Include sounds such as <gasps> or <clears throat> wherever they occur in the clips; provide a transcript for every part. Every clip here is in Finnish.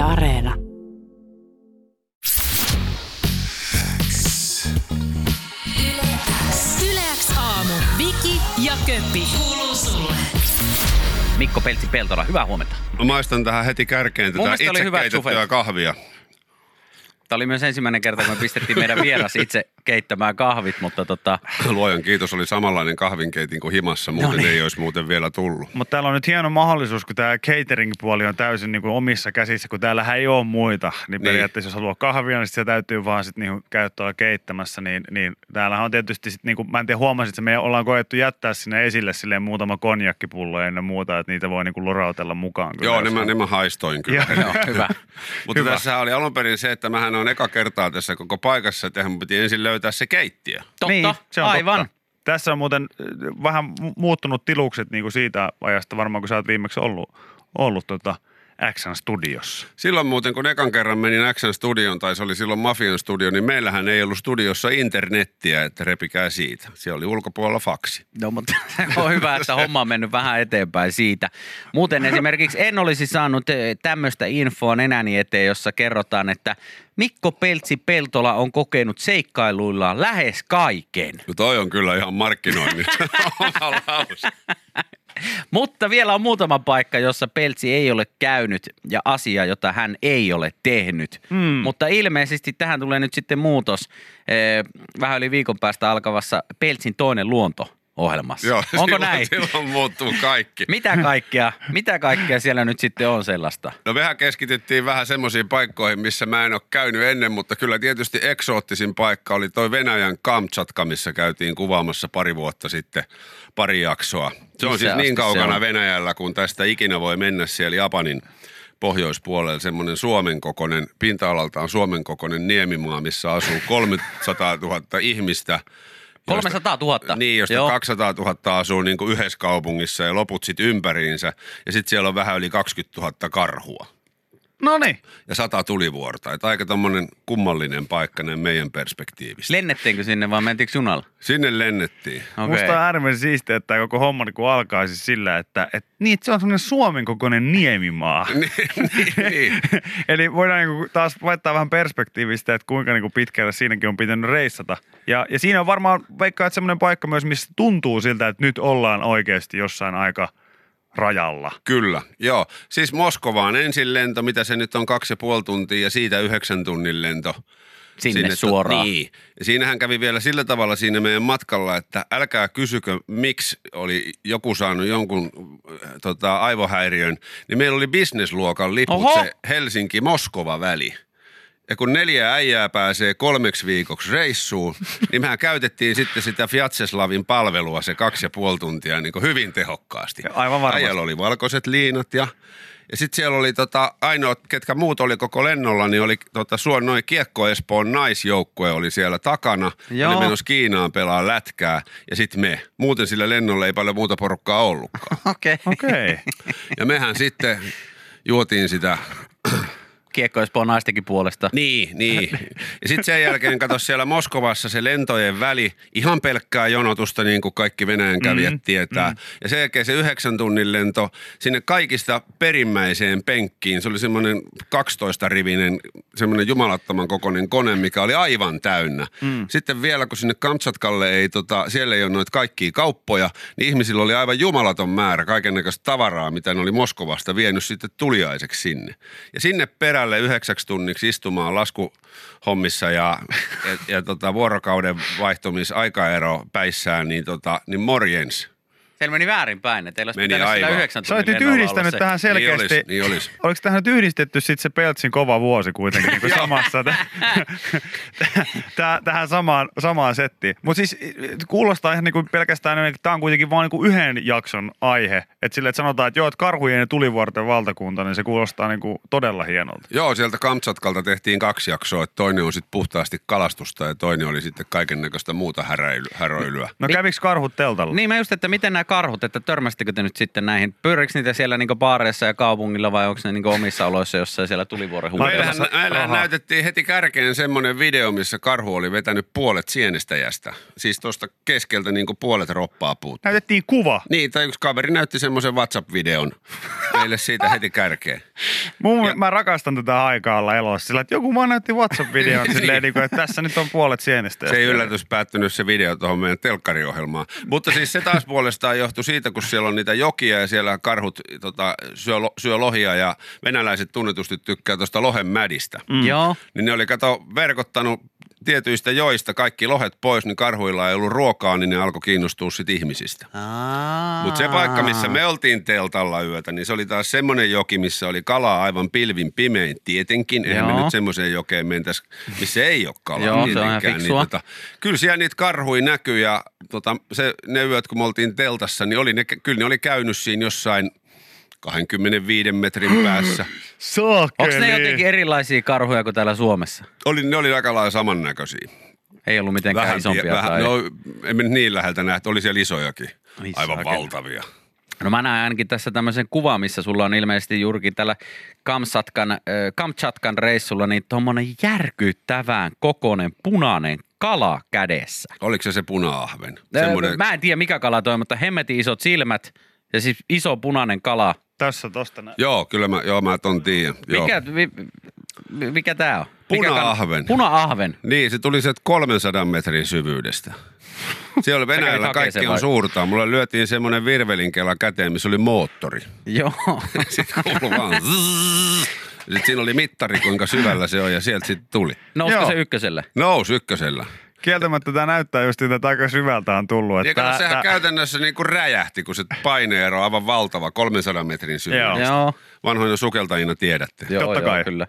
Yle Areena. Yleäks aamu. Viki ja Köppi. Kuuluu sulle. Mikko Peltsi Peltola, hyvää huomenta. Mä maistan tähän heti kärkeen tätä oli itse keitettyä sufet. kahvia. Tämä oli myös ensimmäinen kerta, kun me pistettiin meidän vieras itse keittämään kahvit, mutta tota, Luojan kiitos, oli samanlainen kahvinkeitin kuin himassa, muuten No niin. ei olisi muuten vielä tullut. Mutta täällä on nyt hieno mahdollisuus, kun tämä catering-puoli on täysin niin kuin omissa käsissä, kun täällähän ei ole muita. Niin, Niin. periaatteessa jos haluaa kahvia, niin sit se täytyy vaan sit niin käydä tuolla keittämässä. Niin, niin täällähän on tietysti, sit, niin kuin, mä en tiedä huomasit, että me ollaan koettu jättää sinne esille silleen muutama konjakkipullo ennen muuta, että niitä voi niin kuin lorautella mukaan. Kyllä, Joo, ne mä, ne mä haistoin kyllä. Joo. joo, hyvä. <laughs> Mutta tässä oli alun perin se, että mähän on eka kertaa tässä koko paikassa, että mun piti ensin löytää se keittiö. Totta, niin, se on aivan. Totta. Tässä on muuten äh, vähän mu- muuttunut tilukset niin kuin siitä ajasta varmaan, kun sä oot viimeksi ollut, ollut tota Xn studiossa. Silloin muuten, kun ekan kerran menin Xn studion, tai se oli silloin Mafian studio, niin meillähän ei ollut studiossa internettiä, että repikää siitä. Siellä oli ulkopuolella faksi. No, mutta <laughs> on hyvä, että homma on mennyt vähän eteenpäin siitä. Muuten esimerkiksi en olisi saanut eh, tämmöistä infoa nenäni eteen, jossa kerrotaan, että Mikko Peltsi Peltola on kokenut seikkailuillaan lähes kaiken. No toi on kyllä ihan markkinoinnin. <laughs> Mutta vielä on muutama paikka, jossa Peltsi ei ole käynyt ja asia, jota hän ei ole tehnyt. Mm. Mutta ilmeisesti tähän tulee nyt sitten muutos eh, vähän yli viikon päästä alkavassa Peltsin toinen luonto ohjelmassa. Joo, Onko silloin, näin? silloin muuttuu kaikki. Mitä kaikkea, mitä kaikkea siellä nyt sitten on sellaista? No mehän keskityttiin vähän semmoisiin paikkoihin, missä mä en ole käynyt ennen, mutta kyllä tietysti eksoottisin paikka oli toi Venäjän Kamchatka, missä käytiin kuvaamassa pari vuotta sitten pari jaksoa. Se on siis niin kaukana on? Venäjällä, kun tästä ikinä voi mennä siellä Japanin pohjoispuolella semmoinen Suomen kokoinen, pinta-alaltaan Suomen kokoinen niemimaa, missä asuu 300 000 ihmistä. Joista- 300 000? Niin, josta Joo. 200 000 asuu niin kuin yhdessä kaupungissa ja loput sitten ympäriinsä. Ja sitten siellä on vähän yli 20 000 karhua No niin. ja sata tulivuorta. Että aika tommonen kummallinen paikka näin meidän perspektiivistä. Lennettiinkö sinne vai mentiinkö junalla? Sinne lennettiin. Okei. Musta on äärimmäisen siistiä, että koko homma niin alkaa siis sillä, että, että, niin, että se on semmoinen Suomen kokoinen niemimaa. <laughs> niin, niin. <laughs> Eli voidaan niin kuin taas laittaa vähän perspektiivistä, että kuinka niin kuin pitkälle siinäkin on pitänyt reissata. Ja, ja siinä on varmaan, vaikka että semmoinen paikka myös, missä tuntuu siltä, että nyt ollaan oikeasti jossain aika rajalla. Kyllä, joo. Siis Moskovaan ensin lento, mitä se nyt on kaksi ja puoli tuntia ja siitä yhdeksän tunnin lento. Sinne to- suoraan. Niin. Ja siinähän kävi vielä sillä tavalla siinä meidän matkalla, että älkää kysykö, miksi oli joku saanut jonkun äh, tota, aivohäiriön. Niin meillä oli bisnesluokan liput Oho! se Helsinki-Moskova-väli. Ja kun neljä äijää pääsee kolmeksi viikoksi reissuun, niin mehän käytettiin sitten sitä Fiatseslavin palvelua se kaksi ja puoli tuntia niin kuin hyvin tehokkaasti. Aivan varmasti. Äijällä oli valkoiset liinat ja, ja sitten siellä oli tota, ainoat, ketkä muut oli koko lennolla, niin oli tota, suon noin Kiekko Espoon naisjoukkue oli siellä takana. Joo. Oli menossa Kiinaan pelaa lätkää ja sitten me. Muuten sillä lennolla ei paljon muuta porukkaa ollutkaan. <laughs> Okei. Okay. Okei. Okay. Ja mehän sitten juotiin sitä Kiekko Espoon naistenkin puolesta. Niin, niin. Ja sitten sen jälkeen kato siellä Moskovassa se lentojen väli, ihan pelkkää jonotusta niin kuin kaikki Venäjän kävijät mm, tietää. Mm. Ja sen jälkeen se yhdeksän tunnin lento sinne kaikista perimmäiseen penkkiin. Se oli semmoinen 12-rivinen, semmoinen jumalattoman kokoinen kone, mikä oli aivan täynnä. Mm. Sitten vielä kun sinne Kamtsatkalle ei, tota, siellä ei ole noita kaikkia kauppoja, niin ihmisillä oli aivan jumalaton määrä kaikennäköistä tavaraa, mitä ne oli Moskovasta vienyt sitten tuliaiseksi sinne. Ja sinne perälle yhdeksäksi tunniksi istumaan laskuhommissa ja, ja, ja tota, vuorokauden vaihtumisaikaero päissään, niin, tota, niin morjens. Teillä meni väärinpäin, että teillä olisi Meni pitänyt sillä aivan. yhdeksän Sä tunnin nyt yhdistänyt se. tähän selkeästi. Niin olisi, niin <laughs> olisi. Oliko tähän nyt yhdistetty sitten se Peltsin kova vuosi kuitenkin niin kuin <laughs> samassa tähän, <laughs> tähän samaan, samaan settiin. Mutta siis kuulostaa ihan niin kuin pelkästään, että tämä on kuitenkin vain niin kuin yhden jakson aihe. Että sille, että sanotaan, että joo, että karhujen ja tulivuorten valtakunta, niin se kuulostaa niin kuin todella hienolta. Joo, sieltä Kamtsatkalta tehtiin kaksi jaksoa, että toinen on sitten puhtaasti kalastusta ja toinen oli sitten kaiken näköistä muuta häräily, häröilyä. No kävikö karhut teltalla? Niin mä just, että miten nämä karhut, että törmästikö te nyt sitten näihin? Pyöriikö niitä siellä niinku baareissa ja kaupungilla vai onko ne niinku omissa oloissa jossain siellä tulivuoren huutelemassa? meillähän näytettiin heti kärkeen semmoinen video, missä karhu oli vetänyt puolet sienestäjästä. Siis tuosta keskeltä niin kuin puolet roppaa puut. Näytettiin kuva. Niin, tai yksi kaveri näytti semmoisen WhatsApp-videon meille siitä heti kärkeen. Mun, Ja- mä rakastan tätä aikaa olla elossa sillä, että joku vaan näytti WhatsApp-videon <laughs> silleen, niin kuin, että tässä nyt on puolet sienestä. Se ei yllätys päättynyt se video tuohon meidän telkkariohjelmaan. Mutta siis se taas puolestaan johtui siitä, kun siellä on niitä jokia ja siellä karhut tota, syö, syö lohia ja venäläiset tunnetusti tykkää tuosta lohen mädistä. Mm. Joo. Niin ne oli kato verkottanut tietyistä joista kaikki lohet pois, niin karhuilla ei ollut ruokaa, niin ne alkoi kiinnostua sit ihmisistä. Mutta se paikka, missä me oltiin teltalla yötä, niin se oli taas semmoinen joki, missä oli kalaa aivan pilvin pimein. Tietenkin, eihän me Joo. nyt semmoiseen jokeen mentäisi, missä ei ole kalaa. Joo, se on fiksua. Niin, tota, kyllä siellä niitä karhui näkyy ja tota, se, ne yöt, kun me oltiin teltassa, niin oli ne, kyllä ne oli käynyt siinä jossain 25 metrin päässä. <gasps> Saakeli. Onko ne jotenkin erilaisia karhuja kuin täällä Suomessa? Oli, ne oli aika lailla samannäköisiä. Ei ollut mitenkään isompia vähän, tai... no, emme niin läheltä nähty, oli siellä isojakin. Ai Aivan saakeli. valtavia. No mä näen ainakin tässä tämmöisen kuvan, missä sulla on ilmeisesti juurikin tällä Kamsatkan, äh, Kamchatkan reissulla niin tuommoinen järkyttävän kokoinen punainen kala kädessä. Oliko se se puna-ahven? Öö, Semmoinen, Mä en tiedä mikä kala toi, mutta hemmetin isot silmät ja siis iso punainen kala. Tässä tosta näin. Joo, kyllä mä, joo, mä ton tiedän. Joo. Mikä, vi, mi- mikä tää on? Mikä Puna-ahven. Puna-ahven. Niin, se tuli sieltä 300 metrin syvyydestä. Siellä Venäjällä kaikki on suurta. Mulle lyötiin semmoinen virvelinkela käteen, missä oli moottori. Joo. <laughs> Sitten kuului vaan. Sitten siinä oli mittari, kuinka syvällä se on ja sieltä sitten tuli. Nousko Joo. se ykköselle? Nous ykkösellä. Kieltämättä tämä näyttää just että aika syvältä on tullut. Ja Että kato, tää- sehän tää- käytännössä niin kuin räjähti, kun se paineero on aivan valtava, 300 metrin syvyydestä. Joo. Vanhoina sukeltajina tiedätte. Joo, Totta joo, kai. kyllä.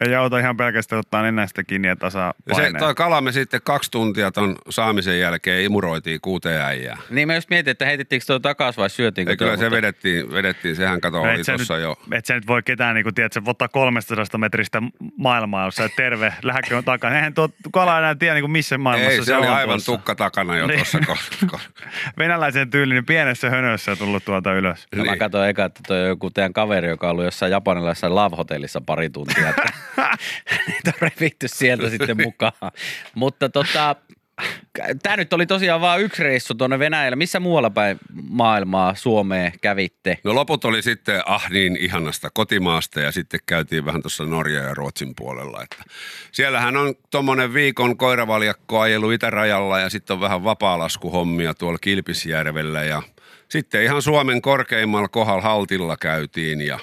Ei auta ihan pelkästään ottaa nenästä kiinni ja tasaa Ja se, toi kala me sitten kaksi tuntia ton saamisen jälkeen imuroitiin kuuteen äijää. Niin mä just mietin, että heitettiinkö tuo takaisin vai syötiinkö Ja kyllä tuo, se mutta- vedettiin, vedettiin, sehän kato Et oli tuossa nyt, jo. Et sä nyt voi ketään, niin kuin, tiedät, sä ottaa 300 metristä maailmaa, jos sä et terve, <laughs> lähdekö on takana. Eihän tuo kala enää tiedä, niin kuin missä maailmassa Ei, se oli on aivan tuossa. tukka takana jo Niin. tuossa. <laughs> Venäläisen tyylinen pienessä hönössä tullut tuolta ylös. No mä Niin. katsoin eka, että toi on joku teidän kaveri, joka on ollut jossain japanilaisessa love-hotellissa pari tuntia. <laughs> <laughs> Niitä on revitty sieltä sitten mukaan. Mutta tota, tämä nyt oli tosiaan vain yksi reissu tuonne Venäjälle. Missä muualla päin maailmaa Suomeen kävitte? No loput oli sitten ah niin ihanasta kotimaasta ja sitten käytiin vähän tuossa Norja ja Ruotsin puolella. Että siellähän on tuommoinen viikon koiravaljakko ajelu itärajalla ja sitten on vähän vapaalaskuhommia tuolla Kilpisjärvellä ja sitten ihan Suomen korkeimmalla kohdalla Haltilla käytiin ja,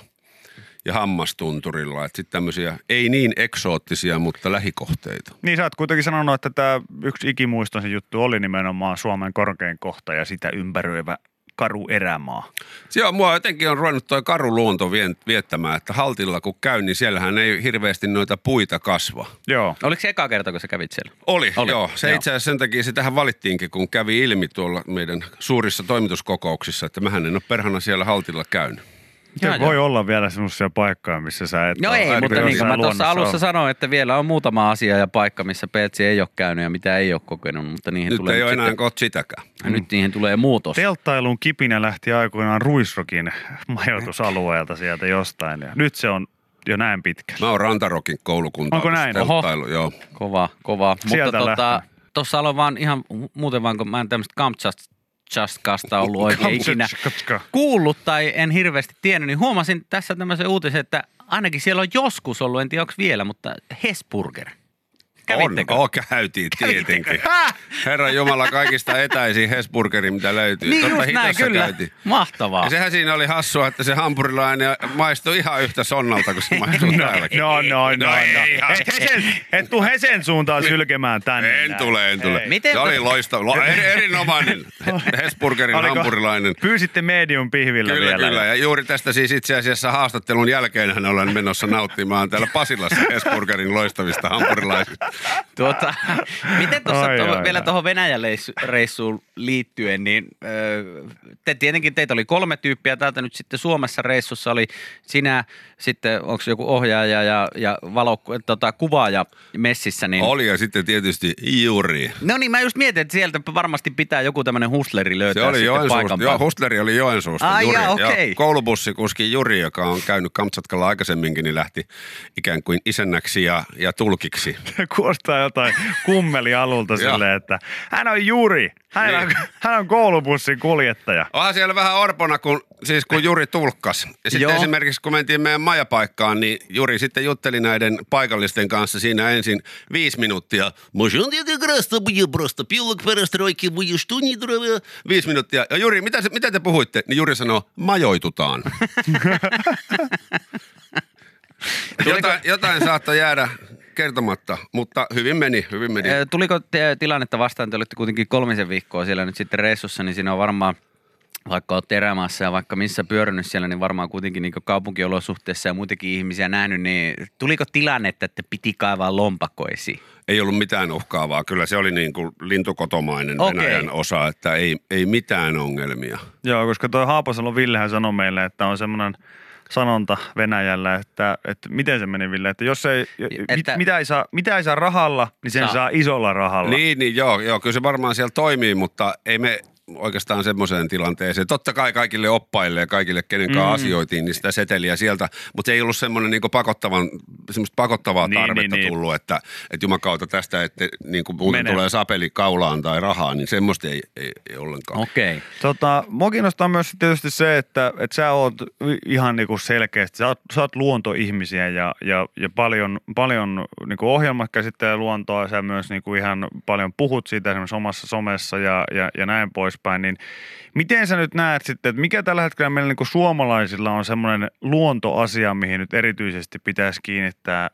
ja Hammastunturilla. Että sitten tämmöisiä ei niin eksoottisia, mutta lähikohteita. Niin sä oot kuitenkin sanonut, että tämä yksi ikimuiston juttu oli nimenomaan Suomen korkein kohta ja sitä ympäröivä karu erämaa. Joo, mua jotenkin on ruvennut toi karu luonto viettämään, että Haltilla kun käy, niin siellähän ei hirveästi noita puita kasva. Joo. Oliko se eka kerta, kun sä kävit siellä? Oli, Oli, joo. Se joo. itse asiassa sen takia sitähän valittiinkin, kun kävi ilmi tuolla meidän suurissa toimituskokouksissa, että mähän en ole perhana siellä Haltilla käynyt. Miten Joo, voi joo. olla vielä semmoisia paikkoja, missä sä et No ole ei, mutta niin kuin mä tuossa alussa ollut. sanoin, että vielä on muutama asia ja paikka, missä Peltsi ei ole käynyt ja mitä ei ole kokenut, mutta niihin Nyt tulee ei ole enää sitten, kohta sitäkään. nyt niihin tulee muutos. Telttailun kipinä lähti aikoinaan Ruisrokin majoitusalueelta sieltä jostain. Ja nyt se on jo näin pitkä. Mä oon Rantarokin koulukunta. Onko näin? Oho. Telttailu, joo. Kova, kova. Sieltä Mutta tota, tuossa aloin vaan ihan muuten vaan, kun mä en tämmöistä Kamchatkasta ollut oikein ikinä kuullut tai en hirveästi tiennyt, niin huomasin tässä tämmöisen uutisen, että ainakin siellä on joskus ollut, en tiedä onko vielä, mutta Hesburger. Kävittekö? On, oh, käytiin tietenkin. Herra Jumala, kaikista etäisin Hesburgeri, mitä löytyy. Niin Totta just näin, kyllä. käytiin. Mahtavaa. Ja sehän siinä oli hassua, että se hampurilainen maistui ihan yhtä sonnalta kuin se <laughs> maistuu täälläkin. No, no, no, no. ihan. Et, Hesen, et tuu Hesen suuntaan sylkemään tänne. En tule, en tule. Ei. Miten se oli loistava. Lo, er, erinomainen <laughs> Hesburgerin Oliko- hampurilainen. Pyysitte medium pihvillä Kyllä, vielä. kyllä. Ja juuri tästä siis itse asiassa haastattelun jälkeen hän olen menossa nauttimaan täällä Pasilassa Hesburgerin loistavista hampurilaisista. Tuota, miten tuossa ai, vielä ai. tuohon Venäjä-reissuun liittyen, niin te tietenkin teitä oli kolme tyyppiä täältä nyt sitten Suomessa reissussa oli sinä, sitten onko joku ohjaaja ja, ja valo, tota, kuvaaja messissä, niin Oli ja sitten tietysti Juri. No niin, mä just mietin, että sieltä varmasti pitää joku tämmöinen hustleri löytää Se oli Joensuusta. paikan Joo. Hustleri oli Joensuusta. Ai Juri. jaa, okei. Ja koulubussikuski Juri, joka on käynyt Kamtsatkalla aikaisemminkin, niin lähti ikään kuin isännäksi ja, ja tulkiksi. <laughs> kuulostaa jotain kummelialulta silleen, että hän on Juri, hän, niin. on, hän on koulubussin kuljettaja. Onhan siellä vähän orpona, kun, siis kun Juri tulkkas. Ja sitten esimerkiksi kun mentiin meidän majapaikkaan, niin Juri sitten jutteli näiden paikallisten kanssa siinä ensin viisi minuuttia. Viisi minuuttia. Ja Juri, mitä, mitä te puhuitte? Niin Juri sanoo, majoitutaan. <laughs> jotain, jotain saattoi jäädä kertomatta, mutta hyvin meni, hyvin meni. Tuliko te tilannetta vastaan, te olitte kuitenkin kolmisen viikkoa siellä nyt sitten reissussa, niin siinä on varmaan, vaikka olette erämaassa ja vaikka missä pyörinyt siellä, niin varmaan kuitenkin niin kaupunkiolosuhteissa ja muitakin ihmisiä nähnyt, niin tuliko tilannetta, että piti kaivaa lompakko esiin? Ei ollut mitään uhkaavaa. Kyllä se oli niin kuin lintukotomainen Okei. Venäjän osa, että ei, ei mitään ongelmia. Joo, koska toi Haapasalon Villehän sanoi meille, että on semmoinen sanonta Venäjällä, että, että miten se meni Ville, että jos ei, Että- mit, mitä, ei saa, mitä ei saa rahalla, niin sen Saa. saa, saa isolla rahalla. Niin, niin joo, joo, kyllä se varmaan siellä toimii, mutta ei me oikeastaan semmoiseen tilanteeseen. Totta kai kaikille oppaille ja kaikille, kenen kanssa Mm. asioitiin, niin sitä seteliä sieltä, mutta se ei ollut semmoinen niin pakottavan, semmoista pakottavaa Niin, tarvetta niin, niin. tullut, että, että jumakauta tästä, että niin kuin muuten Mene. tulee sapeli kaulaan tai rahaa, niin semmoista ei, ei, ei ollenkaan. Okei. Okay. Tota, mua kiinnostaa myös tietysti se, että, että sä oot ihan niinku selkeästi, sä oot, sä oot luontoihmisiä ja, ja, ja paljon, paljon niinku ohjelmat käsittelee luontoa, sä myös niinku ihan paljon puhut siitä esimerkiksi omassa somessa ja, ja, ja näin poispäin, niin miten sä nyt näet sitten, että mikä tällä hetkellä meillä niinku suomalaisilla on semmoinen luontoasia, mihin nyt erityisesti pitäisi kiinnittää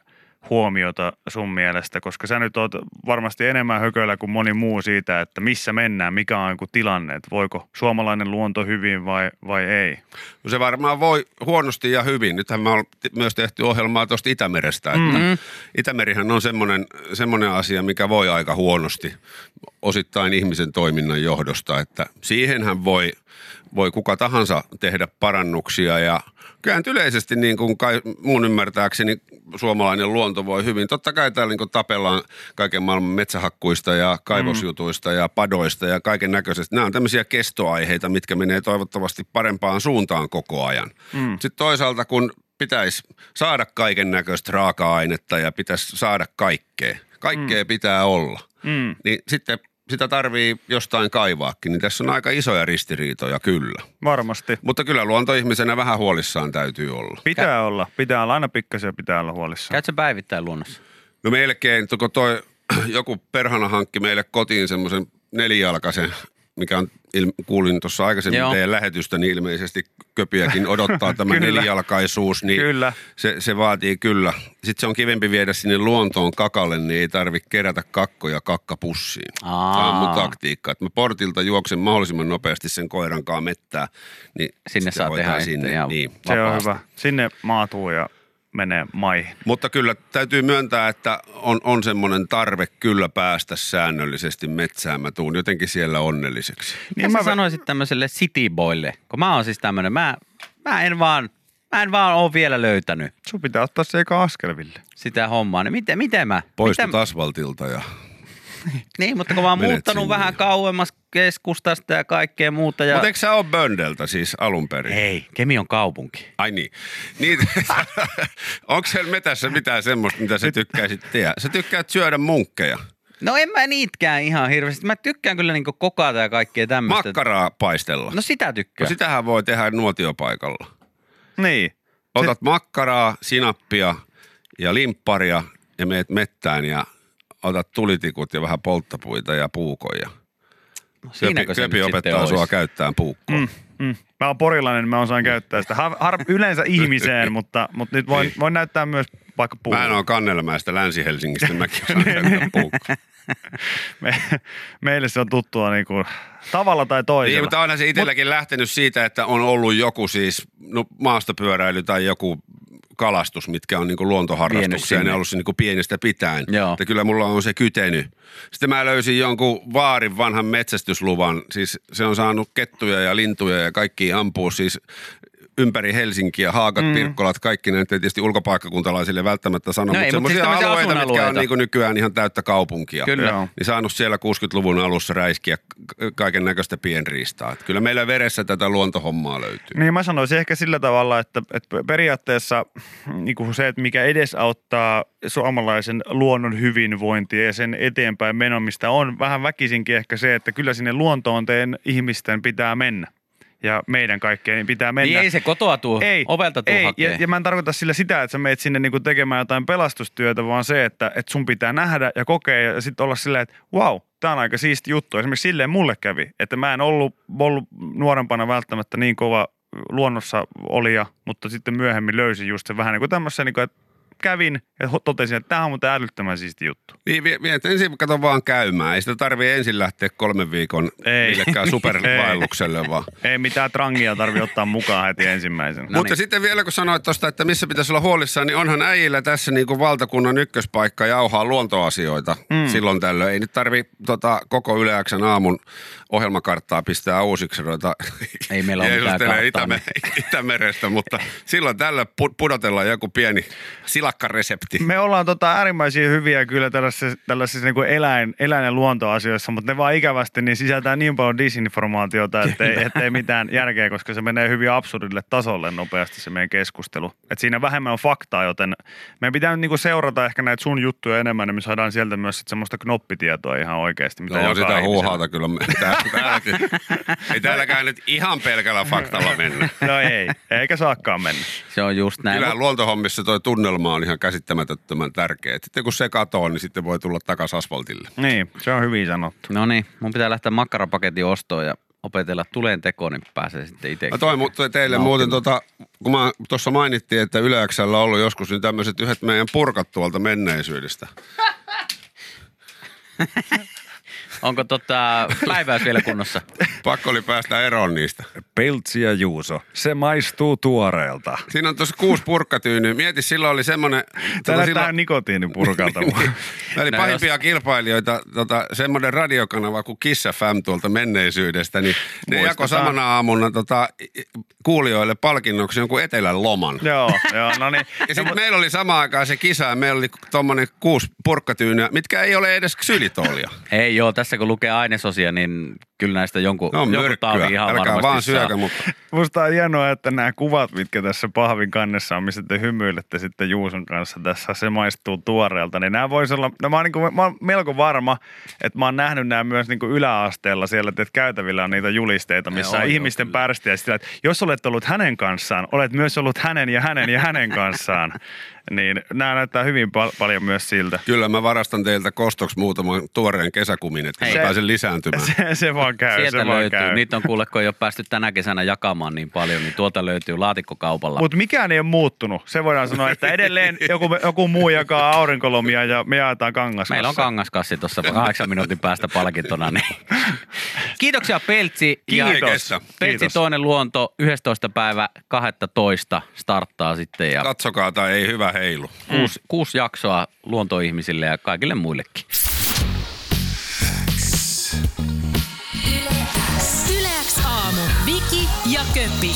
huomiota sun mielestä, koska sä nyt oot varmasti enemmän hököllä kuin moni muu siitä, että missä mennään, mikä on joku tilanne, että voiko suomalainen luonto hyvin vai, vai ei. No Se varmaan voi huonosti ja hyvin. Nythän me on myös tehty ohjelmaa tuosta Itämerestä. Että Mm-hmm. Itämerihän on semmoinen, semmoinen asia, mikä voi aika huonosti osittain ihmisen toiminnan johdosta. Että siihenhän voi, voi kuka tahansa tehdä parannuksia ja kyllä nyt yleisesti niin kuin kai mun ymmärtääkseni suomalainen luonto voi hyvin. Totta kai täällä niin kuin tapellaan kaiken maailman metsähakkuista ja kaivosjutuista ja padoista ja kaiken näköisestä. Nämä on tämmöisiä kestoaiheita, mitkä menee toivottavasti parempaan suuntaan koko ajan. Mm. Sitten toisaalta kun pitäisi saada kaiken näköistä raaka-ainetta ja pitäisi saada kaikkea. Kaikkea mm. pitää olla. Mm. Niin sitten sitä tarvii jostain kaivaakin, niin tässä on aika isoja ristiriitoja kyllä. Varmasti. Mutta kyllä luontoihmisenä vähän huolissaan täytyy olla. Pitää olla. Pitää olla aina pikkasen pitää olla huolissaan. Käytkö päivittäin luonnossa? No melkein, kun toi <clears throat> joku perhana hankki meille kotiin semmoisen nelijalkaisen, mikä on, il- kuulin tuossa aikaisemmin Joo. teidän lähetystä, niin ilmeisesti köpiäkin odottaa <laughs> tämä nelijalkaisuus, niin Kyllä. Se, se vaatii kyllä. Sitten se on kivempi viedä sinne luontoon kakalle, niin ei tarvitse kerätä kakkoja kakkapussiin. Aa. Tämä on mun taktiikka, että mä portilta juoksen mahdollisimman nopeasti sen koiran kanssa mettää. Niin Sinne saa tehdä sinne. Niin. Se on hyvä. Sinne maatuu ja menee maihin. Mutta kyllä täytyy myöntää, että on, on semmoinen tarve kyllä päästä säännöllisesti metsään. Mä tuun jotenkin siellä onnelliseksi. Niin mä- sanoisit tämmöiselle cityboylle, kun mä oon siis tämmönen, mä, mä en vaan, mä en vaan oo vielä löytänyt Sun pitää ottaa se eka askel, Ville. sitä hommaa. Niin miten, miten mä? Poistut miten, asfaltilta ja <laughs> Niin, mutta kun mä oon Menet muuttanut sinne. vähän kauemmas keskustasta ja kaikkea muuta. Ja... Mutta eikö sä ole Böndeltä siis alun perin? Ei, Kemi on kaupunki. Ai niin. niin <laughs> Onko siellä metässä mitään semmoista, mitä sä tykkäisit tehdä? Sä tykkäät syödä munkkeja. No en mä niitkään ihan hirveästi. Mä tykkään kyllä niinku kokata ja kaikkea tämmöistä. Makkaraa paistella. No sitä no tykkään. sitähän voi tehdä nuotiopaikalla. Niin. Otat makkaraa, sinappia ja limpparia ja meet mettään ja otat tulitikut ja vähän polttapuita ja puukoja. No Köpi, siinäkö se köpi nyt opettaa sua olisi? käyttämään puukkoa. Mm, mm. Mä oon porilainen, mä osaan käyttää sitä. Har, har, yleensä ihmiseen, <laughs> mutta, mutta nyt voin, voin näyttää myös vaikka puulla. Mä en ole Kannelmäestä Länsi-Helsingistä, mäkin <laughs> osaan käyttää puukkoa. Me, meille se on tuttua niin kuin, tavalla tai toisella. Niin, mutta onhan se itselläkin lähtenyt siitä, että on ollut joku siis no, maastopyöräily tai joku kalastus, mitkä on niinku luontoharrastuksia. Ne on ollut niinku pienestä pitäen. Joo. Että kyllä mulla on se kyteny. Sitten mä löysin jonkun vaarin vanhan metsästysluvan. Siis se on saanut kettuja ja lintuja ja kaikki ampuu siis ympäri Helsinkiä, haakat, mm. pirkkolat, kaikki näitä tietysti ulkopaikkakuntalaisille välttämättä sano, No ei, mutta siis semmoisia tämmöisiä alueita, mitkä on asuinalueita. niinku nykyään ihan täyttä kaupunkia. Kyllä. Joo. Niin saanut siellä 60-luvun alussa räiskiä kaiken näköistä pienriistaa. Että kyllä meillä veressä tätä luontohommaa löytyy. Niin mä sanoisin ehkä sillä tavalla, että, että periaatteessa niin kuin se, että mikä edesauttaa suomalaisen luonnon hyvinvointia ja sen eteenpäin menomista on vähän väkisinkin ehkä se, että kyllä sinne luontoon teidän ihmisten pitää mennä. Ja meidän kaikkeen pitää mennä. Niin ei se kotoa tuu, Ei, ovelta tuu ei. hakee. Ja, ja mä en tarkoita sillä sitä, että sä meet sinne niinku tekemään jotain pelastustyötä, vaan se, että, että sun pitää nähdä ja kokea ja sitten olla silleen, että wow, tämä on aika siisti juttu. Esimerkiksi silleen mulle kävi, että mä en ollut, ollut nuorempana välttämättä niin kova luonnossa olija, mutta sitten myöhemmin löysin just se vähän niin kuin tämmöisen, niin kuin, että kävin ja totesin, että tämä on muuten älyttömän siisti juttu. Niin, vie, vie, ensin kato vaan käymään. Ei sitä tarvii ensin lähteä kolmen viikon Ei. millekään <laughs> supervaellukselle vaan. Ei mitään trangia tarvi ottaa mukaan heti ensimmäisenä. No Mutta niin. sitten vielä kun sanoit tuosta, että missä pitäisi olla huolissaan, niin onhan äijillä tässä niin kuin valtakunnan ykköspaikka jauhaa luontoasioita mm. silloin tällöin. Ei nyt tarvi tota, koko Yleäksän aamun ohjelmakarttaa pistää uusiksi ruveta Ei meillä ole <laughs> mitään Itäme- Itämerestä, mutta silloin tällä pu- pudotellaan joku pieni silakkaresepti. Me ollaan tota äärimmäisiä hyviä kyllä tällaisissa, tällaisissa niin kuin eläin, eläin- ja luontoasioissa, mutta ne vaan ikävästi niin sisältää niin paljon disinformaatiota, ettei, ettei mitään järkeä, koska se menee hyvin absurdille tasolle nopeasti se meidän keskustelu. Et siinä vähemmän on faktaa, joten meidän pitää nyt niin kuin seurata ehkä näitä sun juttuja enemmän, niin me saadaan sieltä myös sit semmoista knoppitietoa ihan oikeasti. Mitä Joo, sitä huuhaata kyllä. me- Tää, täälläkin. Ei täälläkään nyt ihan pelkällä faktalla mennä. No ei, eikä saakkaan mennä. Se on just näin. Kyllähän luontohommissa toi tunnelma on ihan käsittämättömän tärkeä. Sitten kun se katoo, niin sitten voi tulla takaisin asfaltille. Niin, se on hyvin sanottu. No niin, mun pitää lähteä makkarapaketin ostoon ja opetella tuleen tekoon, niin pääsee sitten itse. Mä toin mu- teille muuten, tota, kun mä tuossa mainittiin, että Yleäksellä on ollut joskus niin tämmöiset yhdet meidän purkat tuolta menneisyydestä. <laughs> Onko tota päiväys vielä kunnossa? Pakko oli päästä eroon niistä. Peltsi ja Juuso, se maistuu tuoreelta. Siinä on tuossa kuusi purkkatyynyä. Mieti, silloin oli semmoinen... Tää Tota, näyttää silloin, nikotiinipurkalta. <laughs> Nämä oli No pahimpia kilpailijoita, tota, semmoinen radiokanava kuin Kiss FM tuolta menneisyydestä, niin ne jako samana aamuna tota, kuulijoille palkinnoksi jonkun etelän loman. joo, joo, no niin. <laughs> Ja sitten meillä oli samaan aikaan se kisa ja meillä oli tuommoinen kuusi purkkatyynyä, mitkä ei ole edes ksylitoolia. Ei joo, tässä kun lukee ainesosia, niin kyllä näistä jonkun, Ne on jonkun myrkkyä. tauti ihan Älkää varmasti vaan saa. syökö, mutta Musta on hienoa, että nämä kuvat, mitkä tässä pahvin kannessa on, missä te hymyilette sitten Juuson kanssa tässä, se maistuu tuoreelta, niin nämä voisi olla, no mä, oon niin kuin, mä oon melko varma, että mä oon nähnyt nämä myös niin kuin yläasteella siellä, että käytävillä on niitä julisteita, missä on on ihmisten kyllä. pärstiä, sillä, että jos olet ollut hänen kanssaan, olet myös ollut hänen ja hänen ja hänen kanssaan, <laughs> niin nämä näyttää hyvin pal- paljon myös siltä. kyllä mä varastan teiltä kostoksi muutaman tuoreen kesäkumin, että Hei. mä pääsen lisääntymään. <laughs> Se, se vaan käy, Sieltä se vaan löytyy. käy. Niitä on kuule, kun ei ole päästy tänä kesänä jakamaan niin paljon, niin tuolta löytyy laatikkokaupalla. Mutta mikään ei ole muuttunut. Se voidaan sanoa, että edelleen <laughs> joku, joku muu jakaa aurinkolomia ja me jaetaan kangaskassa. Meillä on kangaskassi tuossa kahdeksan minuutin päästä palkintona. Niin. <laughs> Kiitoksia Peltsi. Ja Kiitos. Kestä. Peltsi Kiitos. toinen luonto 11. päivä 12 starttaa sitten ja Katsokaa tai ei hyvä heilu. kuusi, kuusi jaksoa luontoihmisille ja kaikille muillekin. Yleäks aamu. Viki ja Köppi.